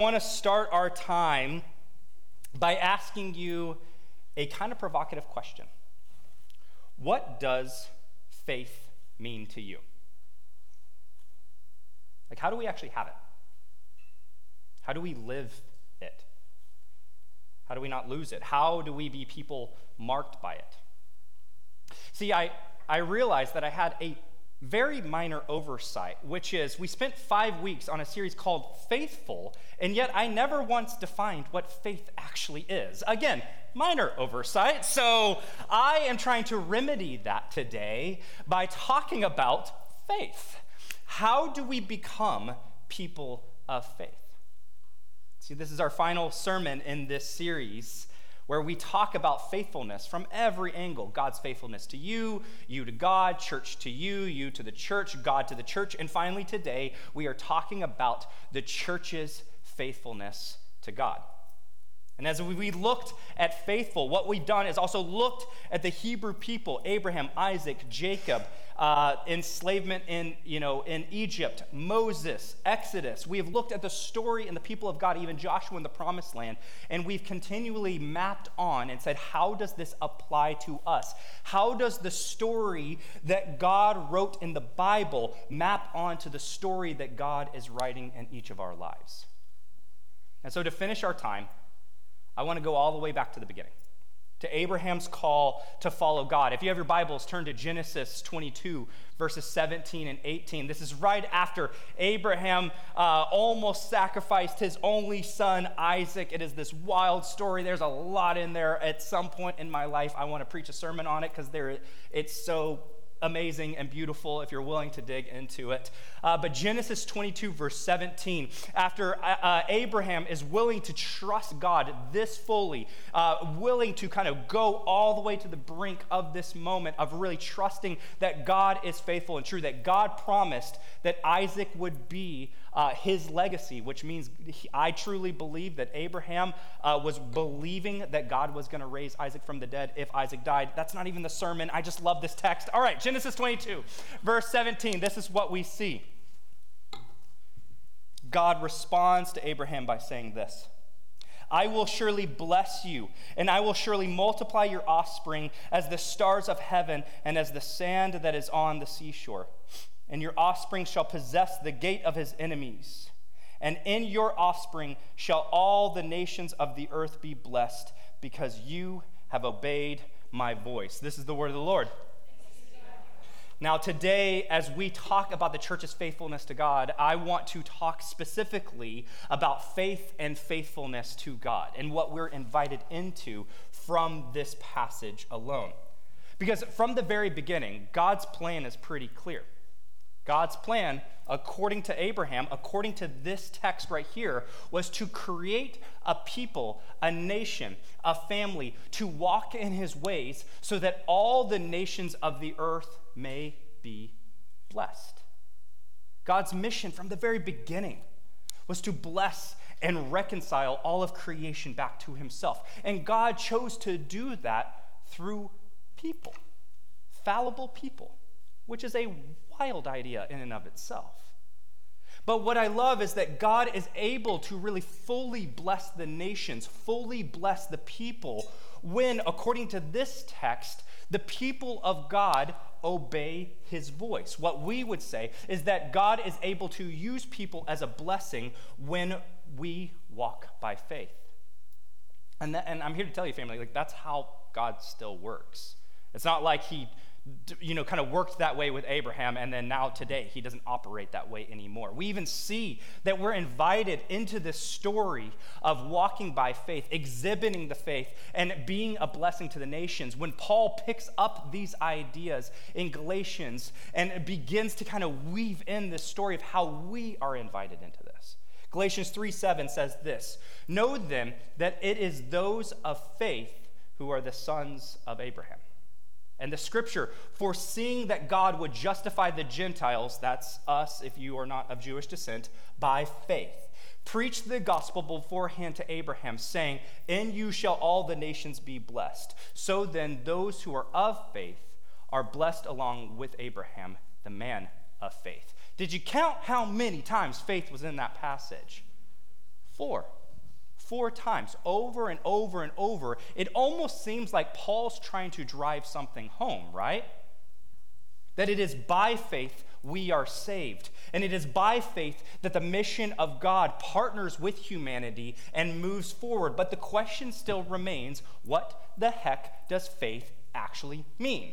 I want to start our time by asking you a kind of provocative question What does faith mean to you? Like, how do we actually have it? How do we live it? How do we not lose it? How do we be people marked by it? See, I, I realized that I had a very minor oversight, which is we spent five weeks on a series called Faithful, and yet I never once defined what faith actually is. Again, minor oversight. So I am trying to remedy that today by talking about faith. How do we become people of faith? See, this is our final sermon in this series where we talk about faithfulness from every angle God's faithfulness to you, you to God, church to you, you to the church, God to the church. And finally, today, we are talking about the church's faithfulness to God. And as we looked at faithful, what we've done is also looked at the Hebrew people Abraham, Isaac, Jacob, uh, enslavement in, you know, in Egypt, Moses, Exodus. We have looked at the story and the people of God, even Joshua in the promised land, and we've continually mapped on and said, how does this apply to us? How does the story that God wrote in the Bible map onto the story that God is writing in each of our lives? And so to finish our time, I want to go all the way back to the beginning to Abraham's call to follow God. If you have your Bibles, turn to Genesis 22, verses 17 and 18. This is right after Abraham uh, almost sacrificed his only son, Isaac. It is this wild story. There's a lot in there. At some point in my life, I want to preach a sermon on it because it's so amazing and beautiful if you're willing to dig into it. Uh, but Genesis 22, verse 17, after uh, uh, Abraham is willing to trust God this fully, uh, willing to kind of go all the way to the brink of this moment of really trusting that God is faithful and true, that God promised that Isaac would be uh, his legacy, which means he, I truly believe that Abraham uh, was believing that God was going to raise Isaac from the dead if Isaac died. That's not even the sermon. I just love this text. All right, Genesis 22, verse 17. This is what we see. God responds to Abraham by saying this. I will surely bless you, and I will surely multiply your offspring as the stars of heaven and as the sand that is on the seashore and your offspring shall possess the gate of his enemies. And in your offspring shall all the nations of the earth be blessed, because you have obeyed my voice. This is the word of the Lord. Now, today, as we talk about the church's faithfulness to God, I want to talk specifically about faith and faithfulness to God and what we're invited into from this passage alone. Because from the very beginning, God's plan is pretty clear. God's plan, according to Abraham, according to this text right here, was to create a people, a nation, a family, to walk in his ways so that all the nations of the earth may be blessed. God's mission from the very beginning was to bless and reconcile all of creation back to himself. And God chose to do that through people, fallible people, which is a wild idea in and of itself. But what I love is that God is able to really fully bless the nations, fully bless the people, when, according to this text, the people of God obey his voice. What we would say is that God is able to use people as a blessing when we walk by faith. And, that, and I'm here to tell you, family, like that's how God still works. It's not like he you know, kind of worked that way with Abraham, and then now today he doesn't operate that way anymore. We even see that we're invited into this story of walking by faith, exhibiting the faith, and being a blessing to the nations. When Paul picks up these ideas in Galatians and begins to kind of weave in this story of how we are invited into this. Galatians 3 7 says this Know then that it is those of faith who are the sons of Abraham. And the scripture, foreseeing that God would justify the Gentiles, that's us if you are not of Jewish descent, by faith, preached the gospel beforehand to Abraham, saying, In you shall all the nations be blessed. So then, those who are of faith are blessed along with Abraham, the man of faith. Did you count how many times faith was in that passage? Four. Four times, over and over and over. It almost seems like Paul's trying to drive something home, right? That it is by faith we are saved. And it is by faith that the mission of God partners with humanity and moves forward. But the question still remains what the heck does faith actually mean?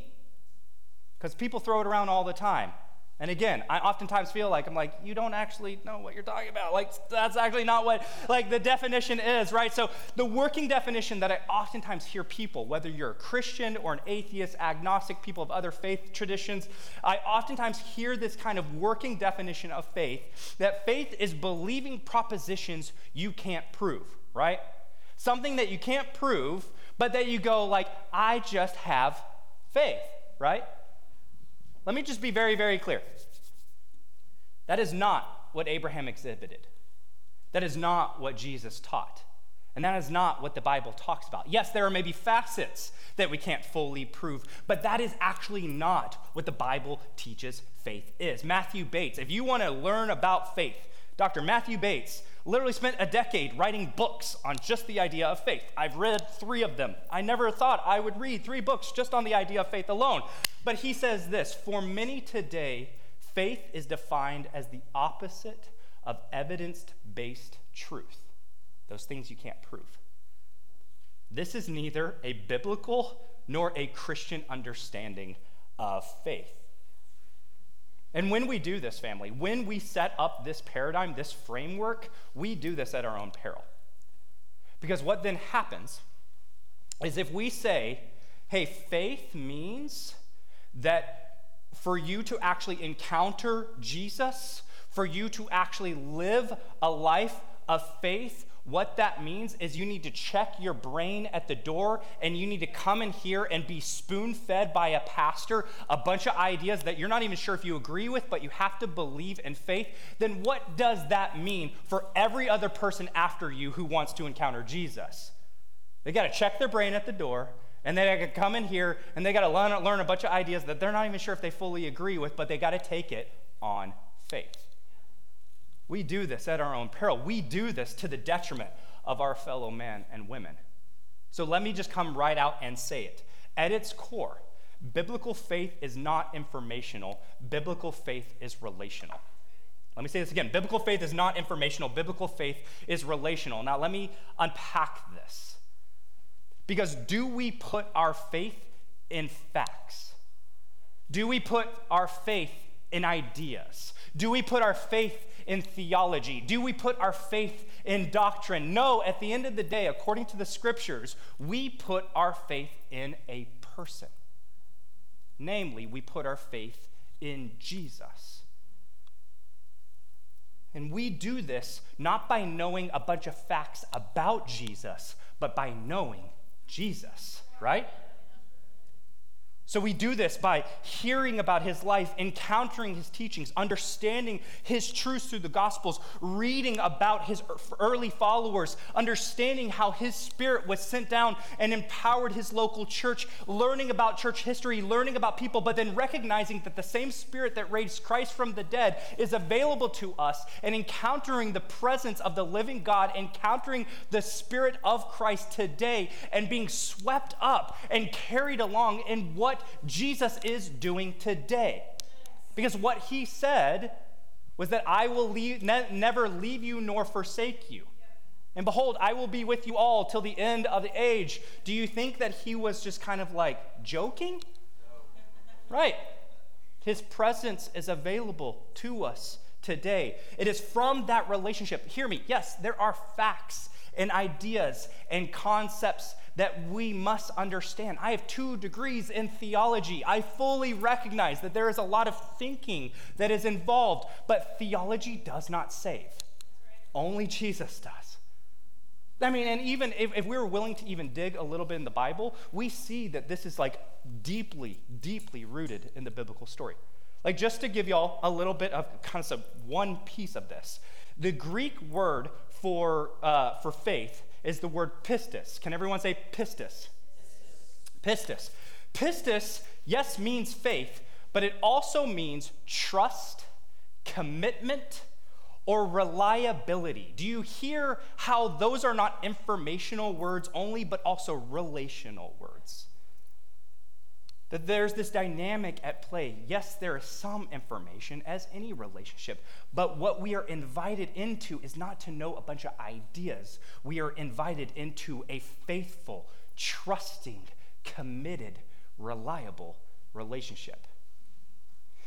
Because people throw it around all the time. And again, I oftentimes feel like I'm like, you don't actually know what you're talking about. Like, that's actually not what like the definition is, right? So the working definition that I oftentimes hear people, whether you're a Christian or an atheist, agnostic, people of other faith traditions, I oftentimes hear this kind of working definition of faith that faith is believing propositions you can't prove, right? Something that you can't prove, but that you go like, I just have faith, right? Let me just be very, very clear. That is not what Abraham exhibited. That is not what Jesus taught. And that is not what the Bible talks about. Yes, there are maybe facets that we can't fully prove, but that is actually not what the Bible teaches faith is. Matthew Bates, if you want to learn about faith, Dr. Matthew Bates literally spent a decade writing books on just the idea of faith. I've read three of them. I never thought I would read three books just on the idea of faith alone. But he says this For many today, faith is defined as the opposite of evidence based truth, those things you can't prove. This is neither a biblical nor a Christian understanding of faith. And when we do this, family, when we set up this paradigm, this framework, we do this at our own peril. Because what then happens is if we say, hey, faith means that for you to actually encounter Jesus, for you to actually live a life of faith, what that means is you need to check your brain at the door and you need to come in here and be spoon fed by a pastor a bunch of ideas that you're not even sure if you agree with, but you have to believe in faith. Then what does that mean for every other person after you who wants to encounter Jesus? They got to check their brain at the door and they got to come in here and they got to learn, learn a bunch of ideas that they're not even sure if they fully agree with, but they got to take it on faith. We do this at our own peril. We do this to the detriment of our fellow men and women. So let me just come right out and say it. At its core, biblical faith is not informational, biblical faith is relational. Let me say this again. Biblical faith is not informational, biblical faith is relational. Now, let me unpack this. Because do we put our faith in facts? Do we put our faith in ideas? Do we put our faith in theology? Do we put our faith in doctrine? No, at the end of the day, according to the scriptures, we put our faith in a person. Namely, we put our faith in Jesus. And we do this not by knowing a bunch of facts about Jesus, but by knowing Jesus, right? So we do this by hearing about his life, encountering his teachings, understanding his truths through the gospels, reading about his early followers, understanding how his spirit was sent down and empowered his local church, learning about church history, learning about people, but then recognizing that the same spirit that raised Christ from the dead is available to us and encountering the presence of the living God, encountering the spirit of Christ today and being swept up and carried along in what what Jesus is doing today. Because what he said was that I will leave, ne- never leave you nor forsake you. And behold, I will be with you all till the end of the age. Do you think that he was just kind of like joking? No. Right. His presence is available to us today. It is from that relationship. Hear me. Yes, there are facts and ideas and concepts that we must understand. I have two degrees in theology. I fully recognize that there is a lot of thinking that is involved, but theology does not save. Only Jesus does. I mean, and even if, if we were willing to even dig a little bit in the Bible, we see that this is like deeply, deeply rooted in the biblical story. Like, just to give y'all a little bit of kind of one piece of this, the Greek word for, uh, for faith is the word pistis. Can everyone say pistis? Pistis. Pistis, yes, means faith, but it also means trust, commitment, or reliability. Do you hear how those are not informational words only, but also relational words? That there's this dynamic at play. Yes, there is some information, as any relationship, but what we are invited into is not to know a bunch of ideas. We are invited into a faithful, trusting, committed, reliable relationship.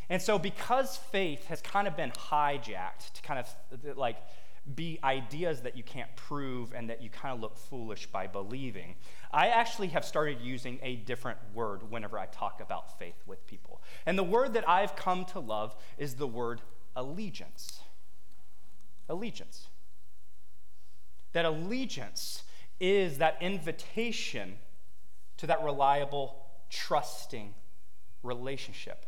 And so, because faith has kind of been hijacked to kind of like be ideas that you can't prove and that you kind of look foolish by believing, I actually have started using a different word whenever I talk about faith with people. And the word that I've come to love is the word allegiance. Allegiance. That allegiance is that invitation to that reliable, trusting relationship.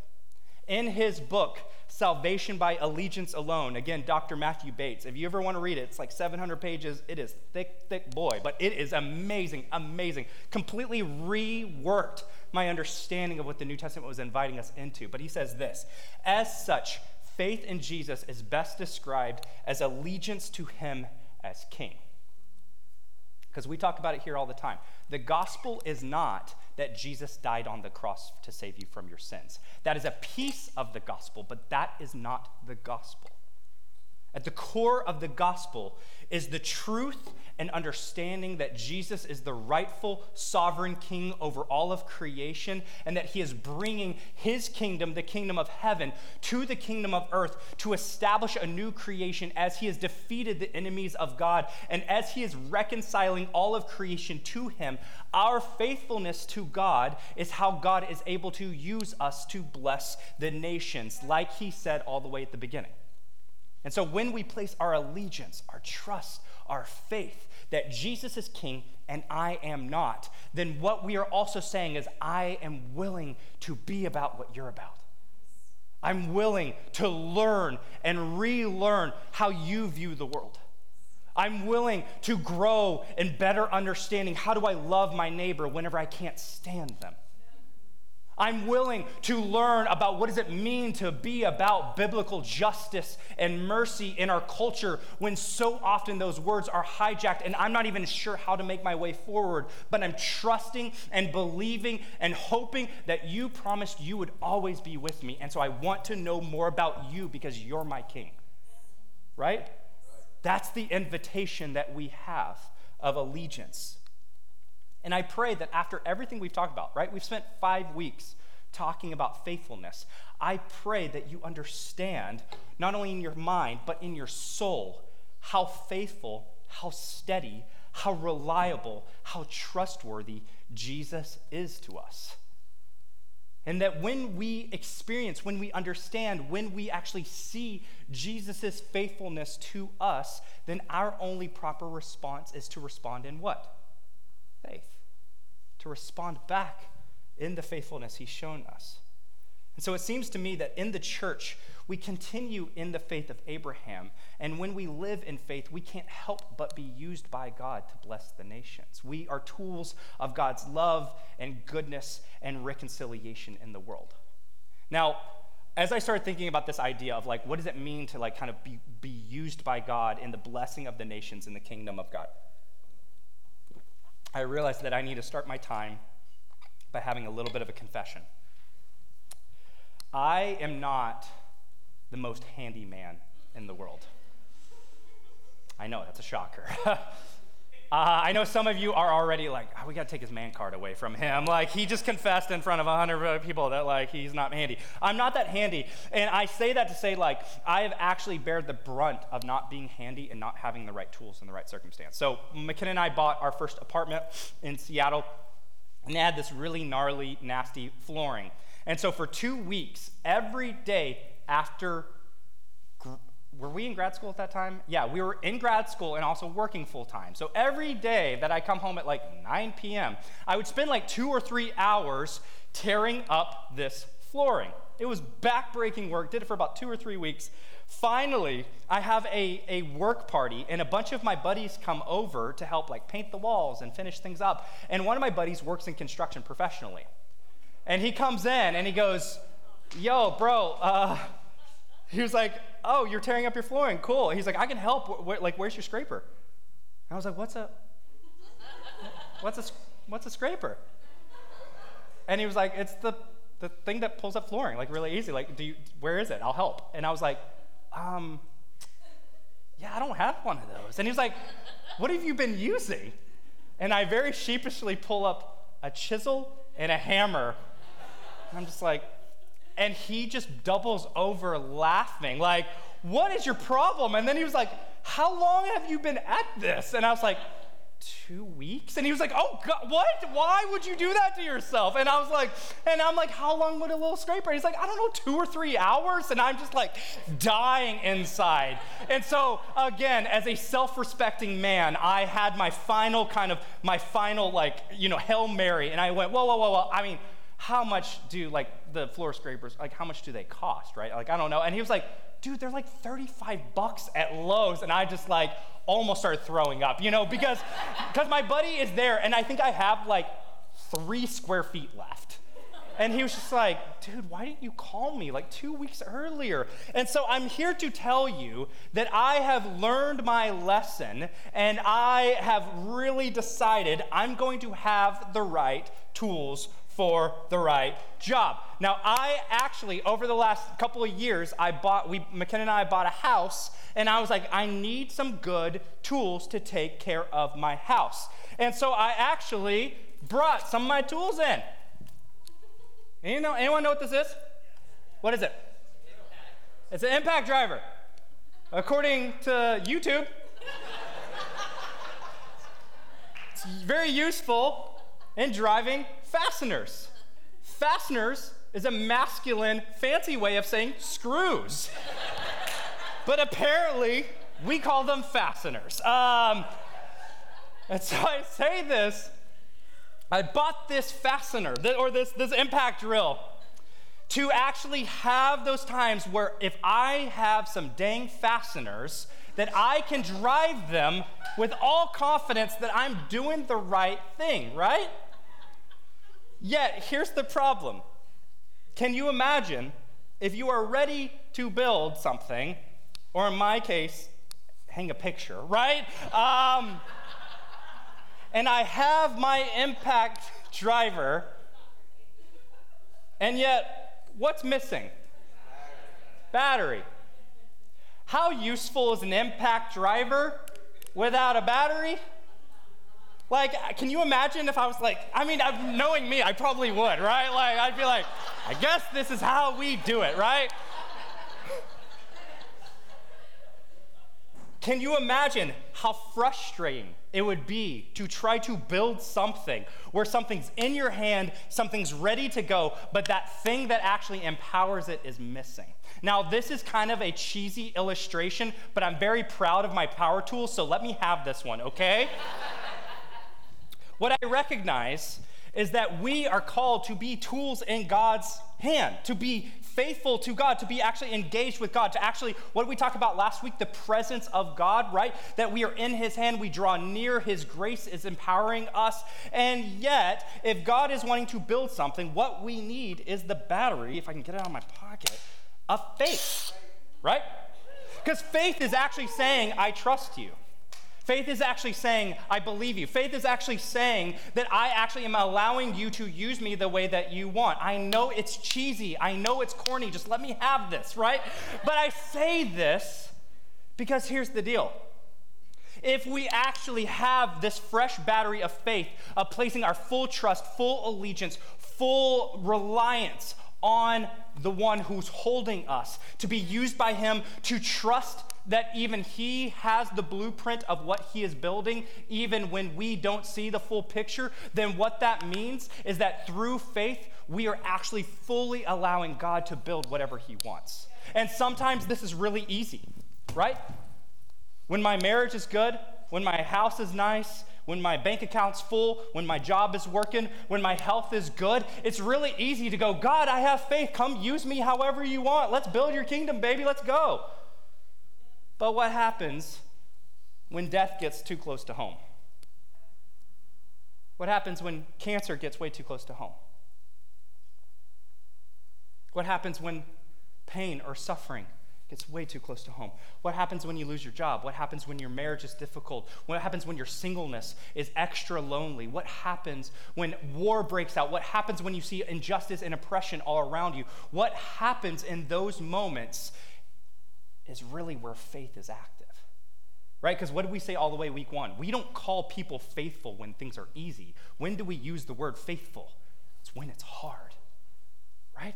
In his book, Salvation by Allegiance Alone, again, Dr. Matthew Bates, if you ever want to read it, it's like 700 pages. It is thick, thick boy, but it is amazing, amazing. Completely reworked my understanding of what the New Testament was inviting us into. But he says this As such, faith in Jesus is best described as allegiance to him as king. Because we talk about it here all the time. The gospel is not that Jesus died on the cross to save you from your sins. That is a piece of the gospel, but that is not the gospel. At the core of the gospel is the truth and understanding that Jesus is the rightful sovereign king over all of creation and that he is bringing his kingdom, the kingdom of heaven, to the kingdom of earth to establish a new creation as he has defeated the enemies of God and as he is reconciling all of creation to him. Our faithfulness to God is how God is able to use us to bless the nations, like he said all the way at the beginning. And so when we place our allegiance, our trust, our faith that Jesus is king and I am not, then what we are also saying is, I am willing to be about what you're about. I'm willing to learn and relearn how you view the world. I'm willing to grow in better understanding how do I love my neighbor whenever I can't stand them. I'm willing to learn about what does it mean to be about biblical justice and mercy in our culture when so often those words are hijacked and I'm not even sure how to make my way forward, but I'm trusting and believing and hoping that you promised you would always be with me. And so I want to know more about you because you're my king. Right? That's the invitation that we have of allegiance. And I pray that after everything we've talked about, right? We've spent five weeks talking about faithfulness. I pray that you understand, not only in your mind, but in your soul, how faithful, how steady, how reliable, how trustworthy Jesus is to us. And that when we experience, when we understand, when we actually see Jesus' faithfulness to us, then our only proper response is to respond in what? Faith to respond back in the faithfulness he's shown us. And so it seems to me that in the church, we continue in the faith of Abraham. And when we live in faith, we can't help but be used by God to bless the nations. We are tools of God's love and goodness and reconciliation in the world. Now, as I started thinking about this idea of like, what does it mean to like kind of be, be used by God in the blessing of the nations in the kingdom of God? I realized that I need to start my time by having a little bit of a confession. I am not the most handy man in the world. I know, that's a shocker. Uh, I know some of you are already like, oh, we got to take his man card away from him. Like, he just confessed in front of 100 people that, like, he's not handy. I'm not that handy. And I say that to say, like, I have actually bared the brunt of not being handy and not having the right tools in the right circumstance. So, McKenna and I bought our first apartment in Seattle, and they had this really gnarly, nasty flooring. And so, for two weeks, every day after were we in grad school at that time? Yeah, we were in grad school and also working full time. So every day that I come home at like 9 p.m., I would spend like two or three hours tearing up this flooring. It was backbreaking work, did it for about two or three weeks. Finally, I have a, a work party, and a bunch of my buddies come over to help like paint the walls and finish things up. And one of my buddies works in construction professionally. And he comes in and he goes, Yo, bro, uh, He was like, oh, you're tearing up your flooring. Cool. He's like, I can help. Like, where's your scraper? And I was like, what's a, what's a, what's a scraper? And he was like, it's the, the thing that pulls up flooring, like really easy. Like, do you, where is it? I'll help. And I was like, um, yeah, I don't have one of those. And he was like, what have you been using? And I very sheepishly pull up a chisel and a hammer. And I'm just like, and he just doubles over laughing, like, what is your problem? And then he was like, how long have you been at this? And I was like, two weeks? And he was like, oh, God, what? Why would you do that to yourself? And I was like, and I'm like, how long would a little scraper? He's like, I don't know, two or three hours. And I'm just like dying inside. And so, again, as a self respecting man, I had my final kind of, my final, like, you know, Hail Mary. And I went, whoa, whoa, whoa, whoa. I mean, how much do like the floor scrapers, like, how much do they cost, right? Like, I don't know. And he was like, dude, they're like 35 bucks at Lowe's. And I just like, almost started throwing up, you know, because because my buddy is there and I think I have like three square feet left. And he was just like, dude, why didn't you call me like two weeks earlier? And so I'm here to tell you that I have learned my lesson and I have really decided I'm going to have the right tools for the right job. Now, I actually, over the last couple of years, I bought, we, McKenna and I bought a house, and I was like, I need some good tools to take care of my house. And so I actually brought some of my tools in. You know, anyone know what this is? What is it? It's an impact driver. According to YouTube, it's very useful in driving fasteners. Fasteners is a masculine, fancy way of saying screws. but apparently, we call them fasteners. Um, and so I say this I bought this fastener, or this, this impact drill, to actually have those times where if I have some dang fasteners, that I can drive them with all confidence that I'm doing the right thing, right? Yet, here's the problem. Can you imagine if you are ready to build something, or in my case, hang a picture, right? Um, and I have my impact driver, and yet, what's missing? Battery. How useful is an impact driver without a battery? Like, uh, can you imagine if I was like, I mean, knowing me, I probably would, right? Like, I'd be like, I guess this is how we do it, right? Can you imagine how frustrating it would be to try to build something where something's in your hand, something's ready to go, but that thing that actually empowers it is missing? Now, this is kind of a cheesy illustration, but I'm very proud of my power tool, so let me have this one, okay? What I recognize is that we are called to be tools in God's hand, to be faithful to God, to be actually engaged with God, to actually, what did we talk about last week? The presence of God, right? That we are in His hand, we draw near, His grace is empowering us. And yet, if God is wanting to build something, what we need is the battery, if I can get it out of my pocket, of faith, right? Because faith is actually saying, I trust you. Faith is actually saying, I believe you. Faith is actually saying that I actually am allowing you to use me the way that you want. I know it's cheesy. I know it's corny. Just let me have this, right? But I say this because here's the deal. If we actually have this fresh battery of faith, of placing our full trust, full allegiance, full reliance on the one who's holding us, to be used by him, to trust that even He has the blueprint of what He is building, even when we don't see the full picture, then what that means is that through faith, we are actually fully allowing God to build whatever He wants. And sometimes this is really easy, right? When my marriage is good, when my house is nice, when my bank account's full, when my job is working, when my health is good, it's really easy to go, God, I have faith. Come use me however you want. Let's build your kingdom, baby. Let's go. But what happens when death gets too close to home? What happens when cancer gets way too close to home? What happens when pain or suffering it's way too close to home. What happens when you lose your job? What happens when your marriage is difficult? What happens when your singleness is extra lonely? What happens when war breaks out? What happens when you see injustice and oppression all around you? What happens in those moments is really where faith is active. Right? Because what did we say all the way week one? We don't call people faithful when things are easy. When do we use the word faithful? It's when it's hard. Right?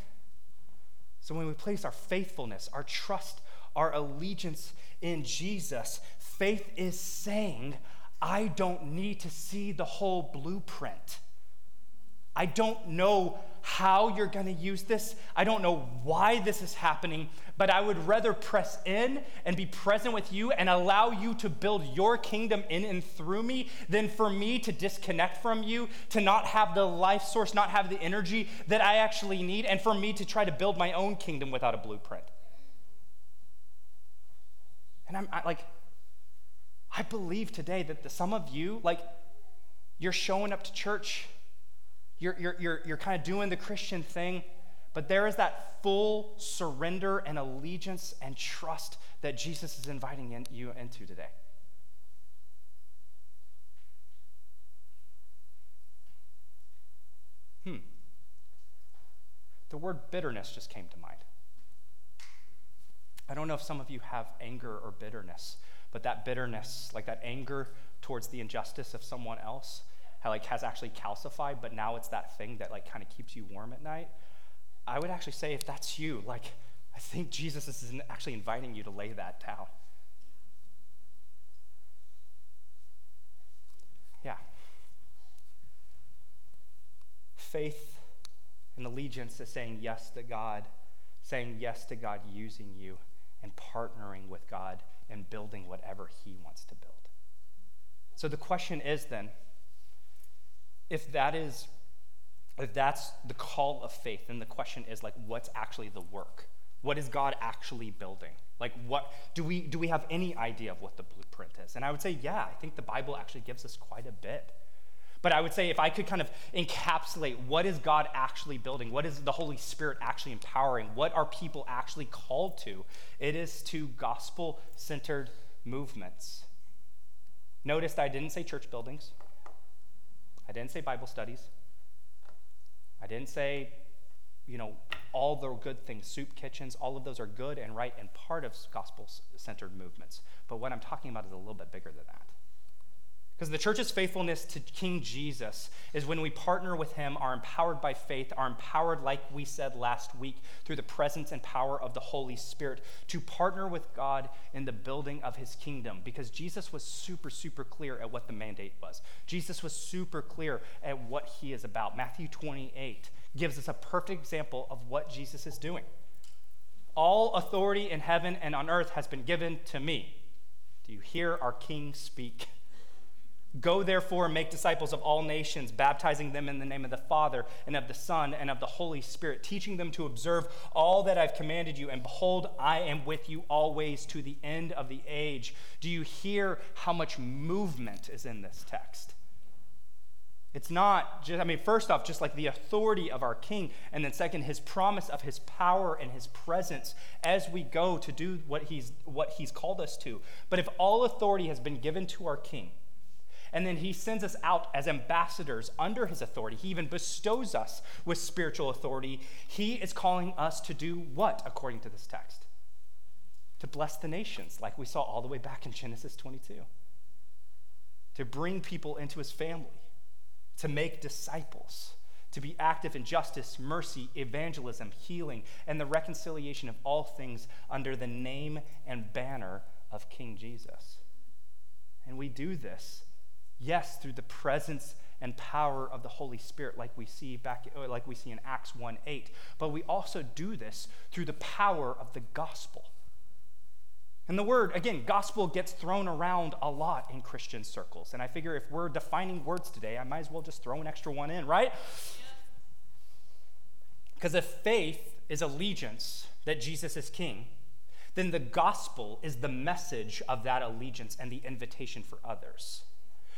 So when we place our faithfulness, our trust, our allegiance in Jesus, faith is saying, I don't need to see the whole blueprint. I don't know how you're going to use this. I don't know why this is happening, but I would rather press in and be present with you and allow you to build your kingdom in and through me than for me to disconnect from you, to not have the life source, not have the energy that I actually need, and for me to try to build my own kingdom without a blueprint. And I'm I, like, I believe today that the, some of you, like, you're showing up to church you're, you're, you're, you're kind of doing the Christian thing, but there is that full surrender and allegiance and trust that Jesus is inviting in, you into today. Hmm. The word bitterness just came to mind. I don't know if some of you have anger or bitterness, but that bitterness, like that anger towards the injustice of someone else, like has actually calcified, but now it's that thing that like kind of keeps you warm at night. I would actually say if that's you, like I think Jesus is actually inviting you to lay that down. Yeah. Faith and allegiance is saying yes to God, saying yes to God using you, and partnering with God and building whatever He wants to build. So the question is then, if that is if that's the call of faith then the question is like what's actually the work? What is god actually building? Like what do we do we have any idea of what the blueprint is? And i would say yeah i think the bible actually gives us quite a bit. But i would say if i could kind of encapsulate what is god actually building what is the holy spirit actually empowering what are people actually called to it is to gospel centered movements. Notice i didn't say church buildings I didn't say Bible studies. I didn't say, you know, all the good things, soup kitchens, all of those are good and right and part of gospel centered movements. But what I'm talking about is a little bit bigger than that. Because the church's faithfulness to King Jesus is when we partner with him, are empowered by faith, are empowered, like we said last week, through the presence and power of the Holy Spirit, to partner with God in the building of his kingdom. Because Jesus was super, super clear at what the mandate was. Jesus was super clear at what he is about. Matthew 28 gives us a perfect example of what Jesus is doing. All authority in heaven and on earth has been given to me. Do you hear our King speak? Go therefore and make disciples of all nations, baptizing them in the name of the Father and of the Son and of the Holy Spirit, teaching them to observe all that I've commanded you. And behold, I am with you always to the end of the age. Do you hear how much movement is in this text? It's not just, I mean, first off, just like the authority of our King, and then second, his promise of his power and his presence as we go to do what he's, what he's called us to. But if all authority has been given to our King, and then he sends us out as ambassadors under his authority. He even bestows us with spiritual authority. He is calling us to do what, according to this text? To bless the nations, like we saw all the way back in Genesis 22. To bring people into his family, to make disciples, to be active in justice, mercy, evangelism, healing, and the reconciliation of all things under the name and banner of King Jesus. And we do this Yes, through the presence and power of the Holy Spirit, like we see back, uh, like we see in Acts 1 8. But we also do this through the power of the gospel. And the word, again, gospel gets thrown around a lot in Christian circles. And I figure if we're defining words today, I might as well just throw an extra one in, right? Because if faith is allegiance that Jesus is king, then the gospel is the message of that allegiance and the invitation for others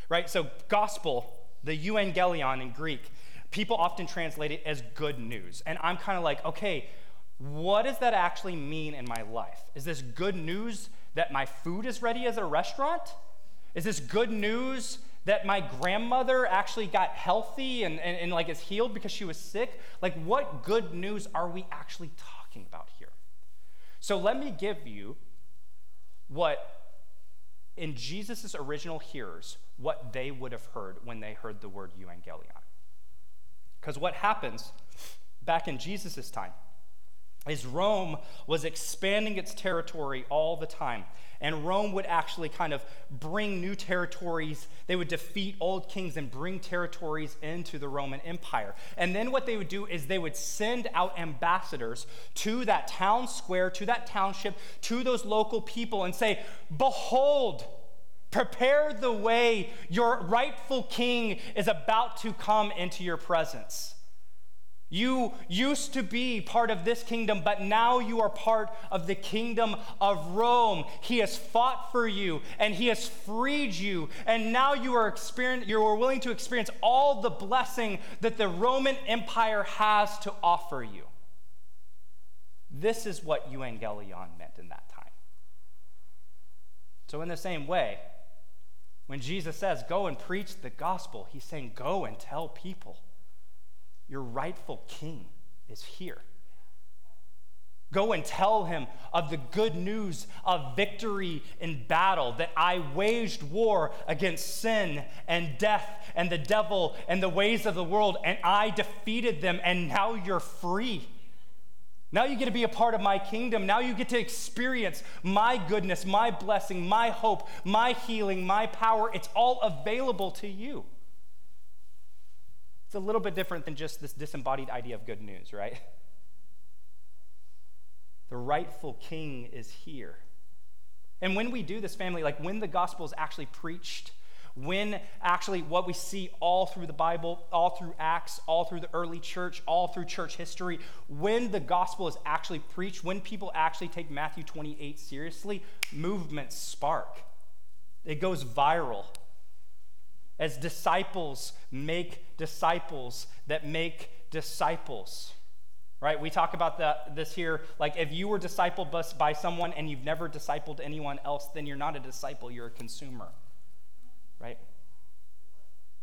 right? So, gospel, the euangelion in Greek, people often translate it as good news. And I'm kind of like, okay, what does that actually mean in my life? Is this good news that my food is ready as a restaurant? Is this good news that my grandmother actually got healthy and, and, and, like is healed because she was sick? Like, what good news are we actually talking about here? So let me give you what in Jesus' original hearers, what they would have heard when they heard the word euangelion. Because what happens back in Jesus' time is Rome was expanding its territory all the time. And Rome would actually kind of bring new territories. They would defeat old kings and bring territories into the Roman Empire. And then what they would do is they would send out ambassadors to that town square, to that township, to those local people and say, Behold, prepare the way. Your rightful king is about to come into your presence. You used to be part of this kingdom, but now you are part of the kingdom of Rome. He has fought for you and he has freed you, and now you are you are willing to experience all the blessing that the Roman Empire has to offer you. This is what euangelion meant in that time. So, in the same way, when Jesus says, Go and preach the gospel, he's saying, Go and tell people your rightful king is here. Go and tell him of the good news of victory in battle, that I waged war against sin and death and the devil and the ways of the world, and I defeated them, and now you're free. Now you get to be a part of my kingdom. Now you get to experience my goodness, my blessing, my hope, my healing, my power. It's all available to you. It's a little bit different than just this disembodied idea of good news, right? The rightful king is here. And when we do this, family, like when the gospel is actually preached, when actually what we see all through the Bible, all through Acts, all through the early church, all through church history, when the gospel is actually preached, when people actually take Matthew 28 seriously, movements spark. It goes viral as disciples make disciples that make disciples. Right? We talk about this here. Like, if you were discipled by someone and you've never discipled anyone else, then you're not a disciple, you're a consumer. Right?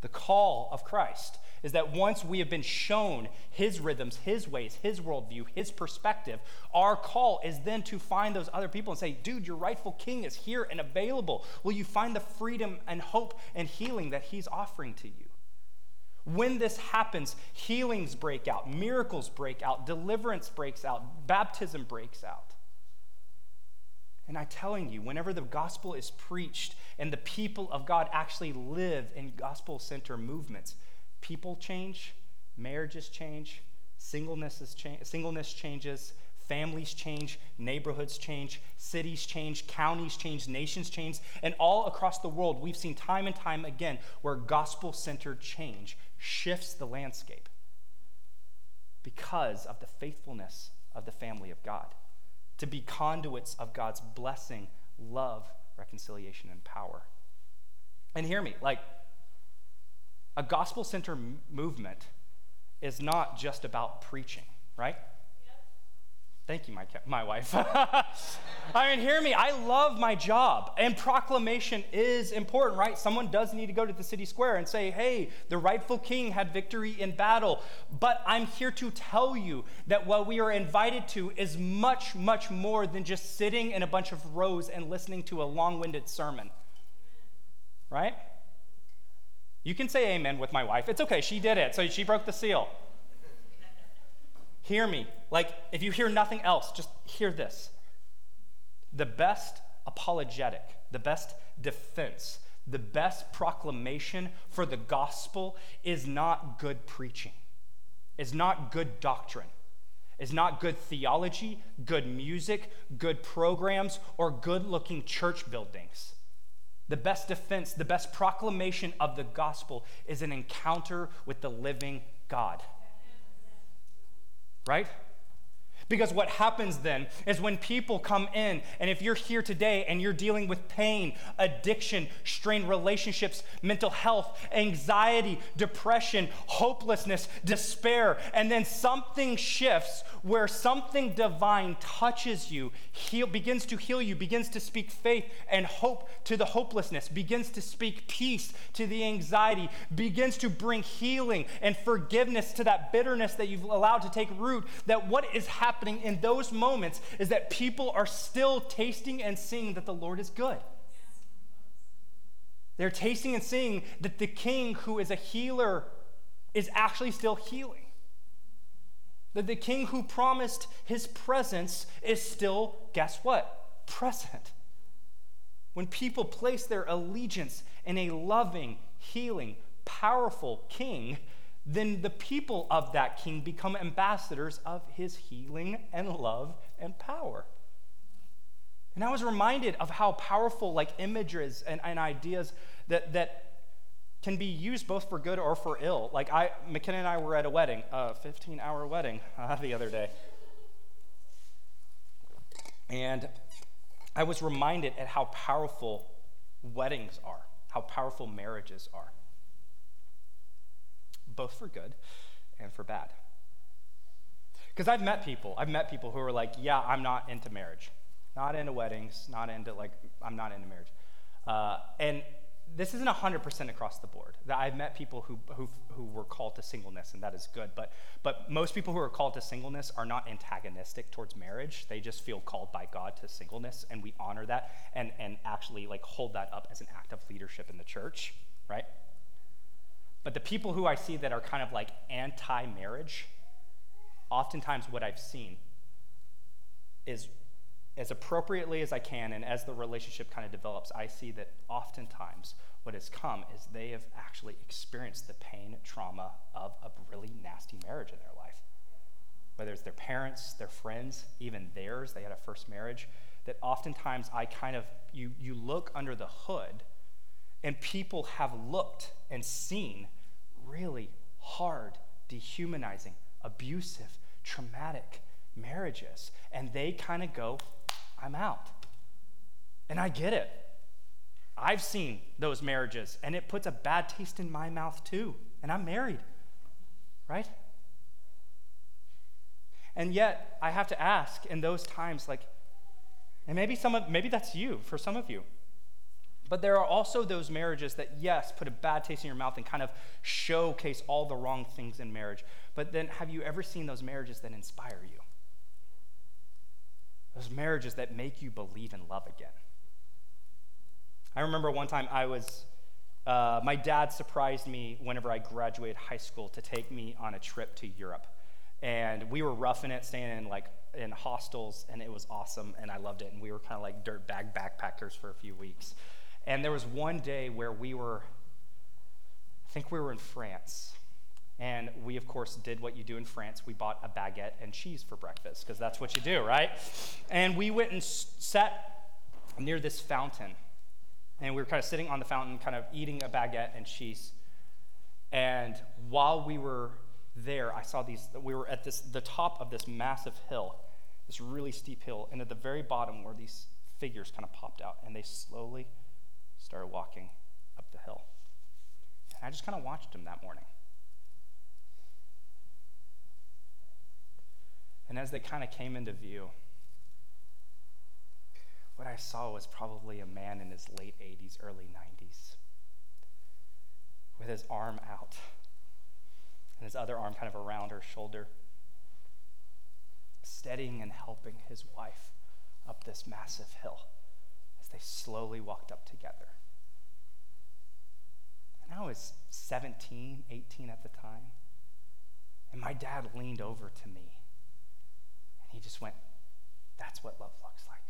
The call of Christ is that once we have been shown his rhythms, his ways, his worldview, his perspective, our call is then to find those other people and say, dude, your rightful king is here and available. Will you find the freedom and hope and healing that he's offering to you? When this happens, healings break out, miracles break out, deliverance breaks out, baptism breaks out. And I'm telling you, whenever the gospel is preached and the people of God actually live in gospel center movements, people change, marriages change, singleness, cha- singleness changes, families change, neighborhoods change, cities change, counties change, nations change, and all across the world, we've seen time and time again where gospel centered change shifts the landscape because of the faithfulness of the family of God, to be conduits of God's blessing, love, reconciliation, and power. And hear me, like, a gospel center movement is not just about preaching, right? Thank you, my, my wife. I mean, hear me. I love my job, and proclamation is important, right? Someone does need to go to the city square and say, hey, the rightful king had victory in battle. But I'm here to tell you that what we are invited to is much, much more than just sitting in a bunch of rows and listening to a long winded sermon, right? You can say amen with my wife. It's okay. She did it. So she broke the seal. Hear me. Like, if you hear nothing else, just hear this. The best apologetic, the best defense, the best proclamation for the gospel is not good preaching, is not good doctrine, is not good theology, good music, good programs, or good looking church buildings. The best defense, the best proclamation of the gospel is an encounter with the living God. Right? Because what happens then is when people come in, and if you're here today and you're dealing with pain, addiction, strained relationships, mental health, anxiety, depression, hopelessness, despair, and then something shifts where something divine touches you, heal, begins to heal you, begins to speak faith and hope to the hopelessness, begins to speak peace to the anxiety, begins to bring healing and forgiveness to that bitterness that you've allowed to take root, that what is happening happening in those moments is that people are still tasting and seeing that the Lord is good. They're tasting and seeing that the king who is a healer is actually still healing. That the king who promised his presence is still, guess what? Present. When people place their allegiance in a loving, healing, powerful king, then the people of that king become ambassadors of his healing and love and power. And I was reminded of how powerful like images and, and ideas that, that can be used both for good or for ill. Like I, McKenna and I were at a wedding, a 15 hour wedding uh, the other day. And I was reminded at how powerful weddings are, how powerful marriages are both for good and for bad. Because I've met people, I've met people who are like, yeah, I'm not into marriage, not into weddings, not into, like, I'm not into marriage. Uh, and this isn't 100% across the board. I've met people who, who, who were called to singleness, and that is good. But, but most people who are called to singleness are not antagonistic towards marriage. They just feel called by God to singleness, and we honor that and, and actually like hold that up as an act of leadership in the church, right? But the people who I see that are kind of like anti marriage, oftentimes what I've seen is as appropriately as I can and as the relationship kind of develops, I see that oftentimes what has come is they have actually experienced the pain, trauma of a really nasty marriage in their life. Whether it's their parents, their friends, even theirs, they had a first marriage, that oftentimes I kind of, you, you look under the hood and people have looked and seen really hard, dehumanizing, abusive, traumatic marriages. And they kind of go, I'm out. And I get it. I've seen those marriages, and it puts a bad taste in my mouth too. And I'm married, right? And yet, I have to ask in those times, like, and maybe some of, maybe that's you for some of you. But there are also those marriages that, yes, put a bad taste in your mouth and kind of showcase all the wrong things in marriage. But then, have you ever seen those marriages that inspire you? Those marriages that make you believe in love again. I remember one time I was, uh, my dad surprised me whenever I graduated high school to take me on a trip to Europe. And we were roughing it, staying in like in hostels, and it was awesome, and I loved it. And we were kind of like dirtbag backpackers for a few weeks. And there was one day where we were, I think we were in France. And we, of course, did what you do in France. We bought a baguette and cheese for breakfast, because that's what you do, right? And we went and sat near this fountain. And we were kind of sitting on the fountain, kind of eating a baguette and cheese. And while we were there, I saw these, we were at this, the top of this massive hill, this really steep hill. And at the very bottom were these figures kind of popped out. And they slowly started walking up the hill. And I just kind of watched him that morning. And as they kind of came into view, what I saw was probably a man in his late 80s, early 90s, with his arm out and his other arm kind of around her shoulder, steadying and helping his wife up this massive hill as they slowly walked up together. And I was 17, 18 at the time. And my dad leaned over to me and he just went, That's what love looks like.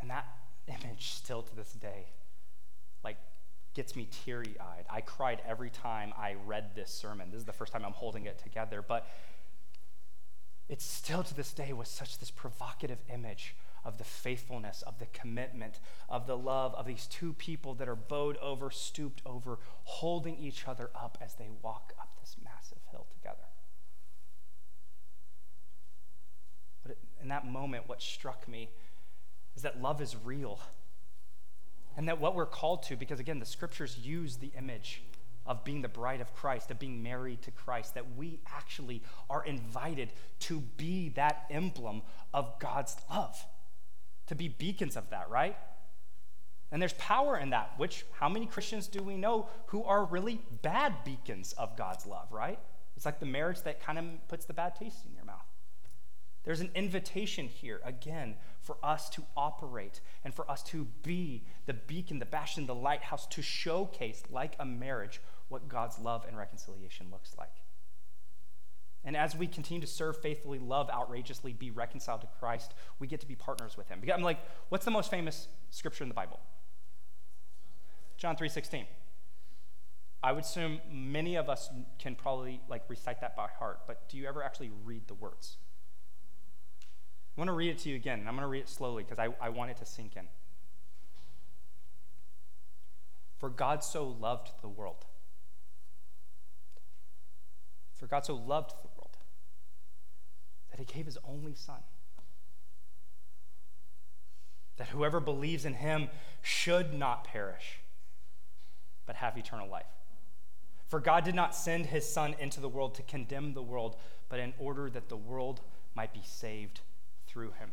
And that image, still to this day, like gets me teary eyed. I cried every time I read this sermon. This is the first time I'm holding it together, but it still to this day was such this provocative image of the faithfulness, of the commitment, of the love of these two people that are bowed over, stooped over, holding each other up as they walk up this massive hill together. But in that moment, what struck me is that love is real. And that what we're called to, because again, the scriptures use the image of being the bride of Christ, of being married to Christ, that we actually are invited to be that emblem of God's love, to be beacons of that, right? And there's power in that, which how many Christians do we know who are really bad beacons of God's love, right? It's like the marriage that kind of puts the bad taste in your mouth. There's an invitation here, again, for us to operate and for us to be the beacon, the bastion, the lighthouse, to showcase, like a marriage, what God's love and reconciliation looks like. And as we continue to serve faithfully, love outrageously, be reconciled to Christ, we get to be partners with him. I'm like, what's the most famous scripture in the Bible? John 3:16. I would assume many of us can probably like recite that by heart, but do you ever actually read the words? I want to read it to you again, and I'm going to read it slowly because I, I want it to sink in. For God so loved the world. For God so loved that he gave his only Son. That whoever believes in him should not perish, but have eternal life. For God did not send his Son into the world to condemn the world, but in order that the world might be saved through him.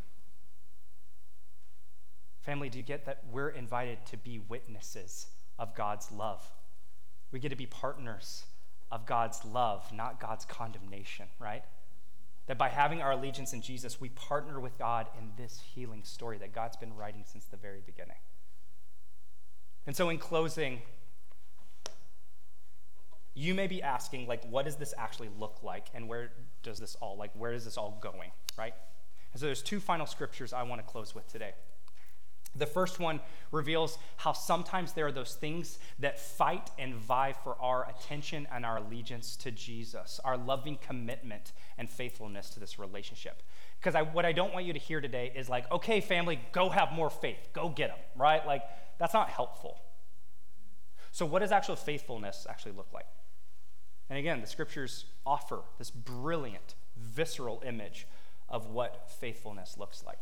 Family, do you get that we're invited to be witnesses of God's love? We get to be partners of God's love, not God's condemnation, right? That by having our allegiance in Jesus, we partner with God in this healing story that God's been writing since the very beginning. And so, in closing, you may be asking, like, what does this actually look like? And where does this all, like, where is this all going, right? And so there's two final scriptures I want to close with today. The first one reveals how sometimes there are those things that fight and vie for our attention and our allegiance to Jesus, our loving commitment and faithfulness to this relationship. Because I, what I don't want you to hear today is like, okay, family, go have more faith, go get them, right? Like, that's not helpful. So, what does actual faithfulness actually look like? And again, the scriptures offer this brilliant, visceral image of what faithfulness looks like.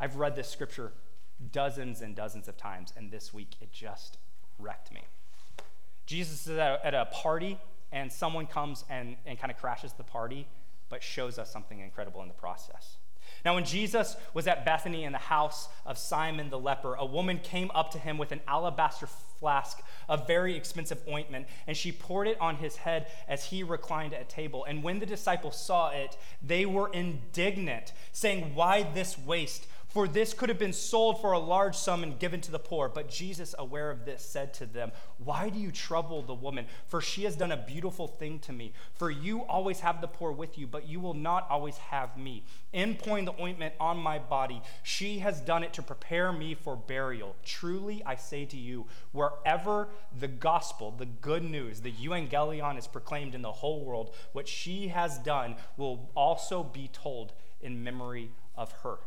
I've read this scripture dozens and dozens of times, and this week it just wrecked me. Jesus is at a party, and someone comes and, and kind of crashes the party, but shows us something incredible in the process. Now, when Jesus was at Bethany in the house of Simon the leper, a woman came up to him with an alabaster flask of very expensive ointment, and she poured it on his head as he reclined at table. And when the disciples saw it, they were indignant, saying, Why this waste? For this could have been sold for a large sum and given to the poor. But Jesus, aware of this, said to them, Why do you trouble the woman? For she has done a beautiful thing to me. For you always have the poor with you, but you will not always have me. In pouring the ointment on my body, she has done it to prepare me for burial. Truly, I say to you, wherever the gospel, the good news, the euangelion is proclaimed in the whole world, what she has done will also be told in memory of her.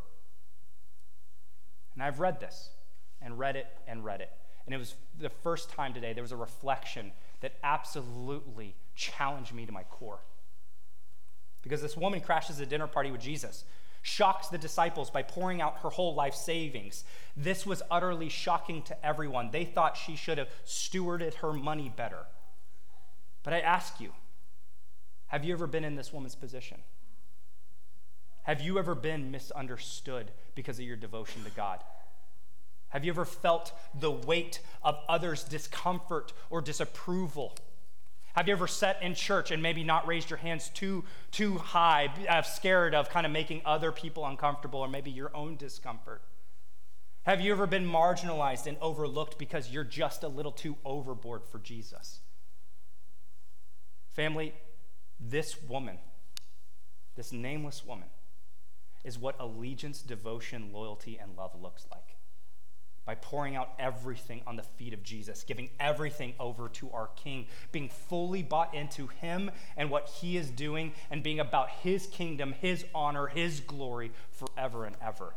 And I've read this and read it and read it. And it was the first time today there was a reflection that absolutely challenged me to my core. Because this woman crashes a dinner party with Jesus, shocks the disciples by pouring out her whole life savings. This was utterly shocking to everyone. They thought she should have stewarded her money better. But I ask you, have you ever been in this woman's position? Have you ever been misunderstood because of your devotion to God? Have you ever felt the weight of others' discomfort or disapproval? Have you ever sat in church and maybe not raised your hands too, too high, uh, scared of kind of making other people uncomfortable or maybe your own discomfort? Have you ever been marginalized and overlooked because you're just a little too overboard for Jesus? Family, this woman, this nameless woman, is what allegiance, devotion, loyalty, and love looks like. By pouring out everything on the feet of Jesus, giving everything over to our King, being fully bought into Him and what He is doing, and being about His kingdom, His honor, His glory forever and ever.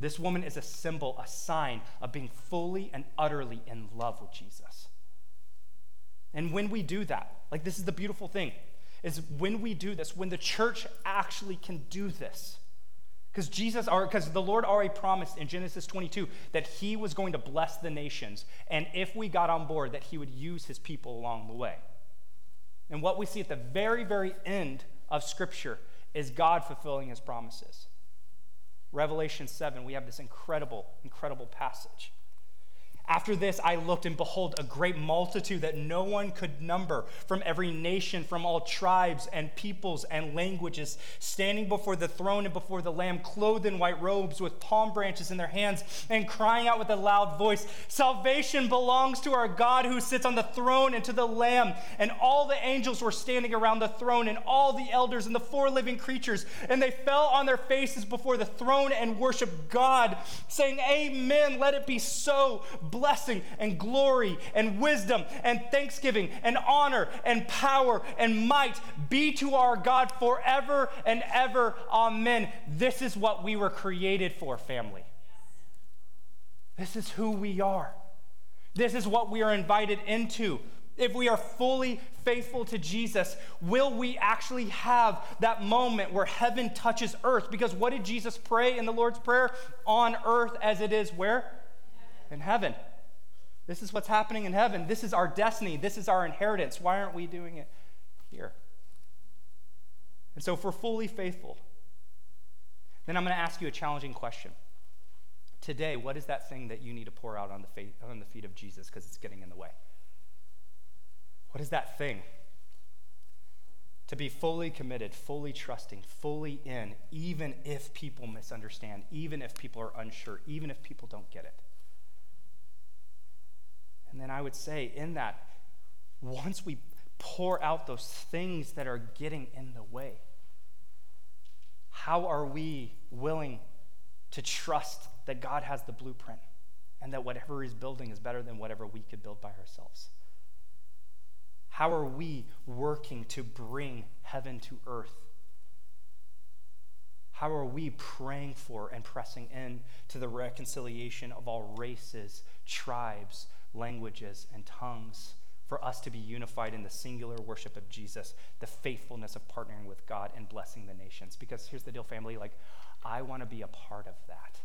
This woman is a symbol, a sign of being fully and utterly in love with Jesus. And when we do that, like this is the beautiful thing, is when we do this, when the church actually can do this. Because Jesus, because the Lord already promised in Genesis 22 that He was going to bless the nations, and if we got on board, that He would use His people along the way. And what we see at the very, very end of Scripture is God fulfilling His promises. Revelation 7, we have this incredible, incredible passage. After this, I looked, and behold, a great multitude that no one could number from every nation, from all tribes and peoples and languages, standing before the throne and before the Lamb, clothed in white robes with palm branches in their hands, and crying out with a loud voice Salvation belongs to our God who sits on the throne and to the Lamb. And all the angels were standing around the throne, and all the elders and the four living creatures, and they fell on their faces before the throne and worshiped God, saying, Amen, let it be so blessing and glory and wisdom and thanksgiving and honor and power and might be to our God forever and ever. Amen. This is what we were created for, family. This is who we are. This is what we are invited into. If we are fully faithful to Jesus, will we actually have that moment where heaven touches earth? Because what did Jesus pray in the Lord's Prayer? On earth as it is where? In heaven. This is what's happening in heaven. This is our destiny. This is our inheritance. Why aren't we doing it here? And so, if we're fully faithful, then I'm going to ask you a challenging question. Today, what is that thing that you need to pour out on the, faith, on the feet of Jesus because it's getting in the way? What is that thing? To be fully committed, fully trusting, fully in, even if people misunderstand, even if people are unsure, even if people don't get it. And then I would say, in that, once we pour out those things that are getting in the way, how are we willing to trust that God has the blueprint and that whatever He's building is better than whatever we could build by ourselves? How are we working to bring heaven to earth? How are we praying for and pressing in to the reconciliation of all races, tribes, languages, and tongues for us to be unified in the singular worship of Jesus, the faithfulness of partnering with God and blessing the nations. Because here's the deal, family like, I want to be a part of that.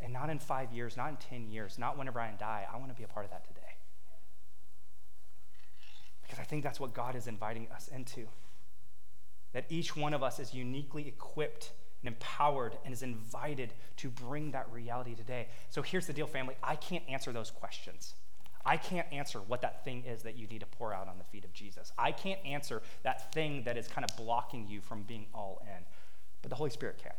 And not in five years, not in 10 years, not whenever I die. I want to be a part of that today. Because I think that's what God is inviting us into. That each one of us is uniquely equipped and empowered and is invited to bring that reality today. So here's the deal, family. I can't answer those questions. I can't answer what that thing is that you need to pour out on the feet of Jesus. I can't answer that thing that is kind of blocking you from being all in. But the Holy Spirit can.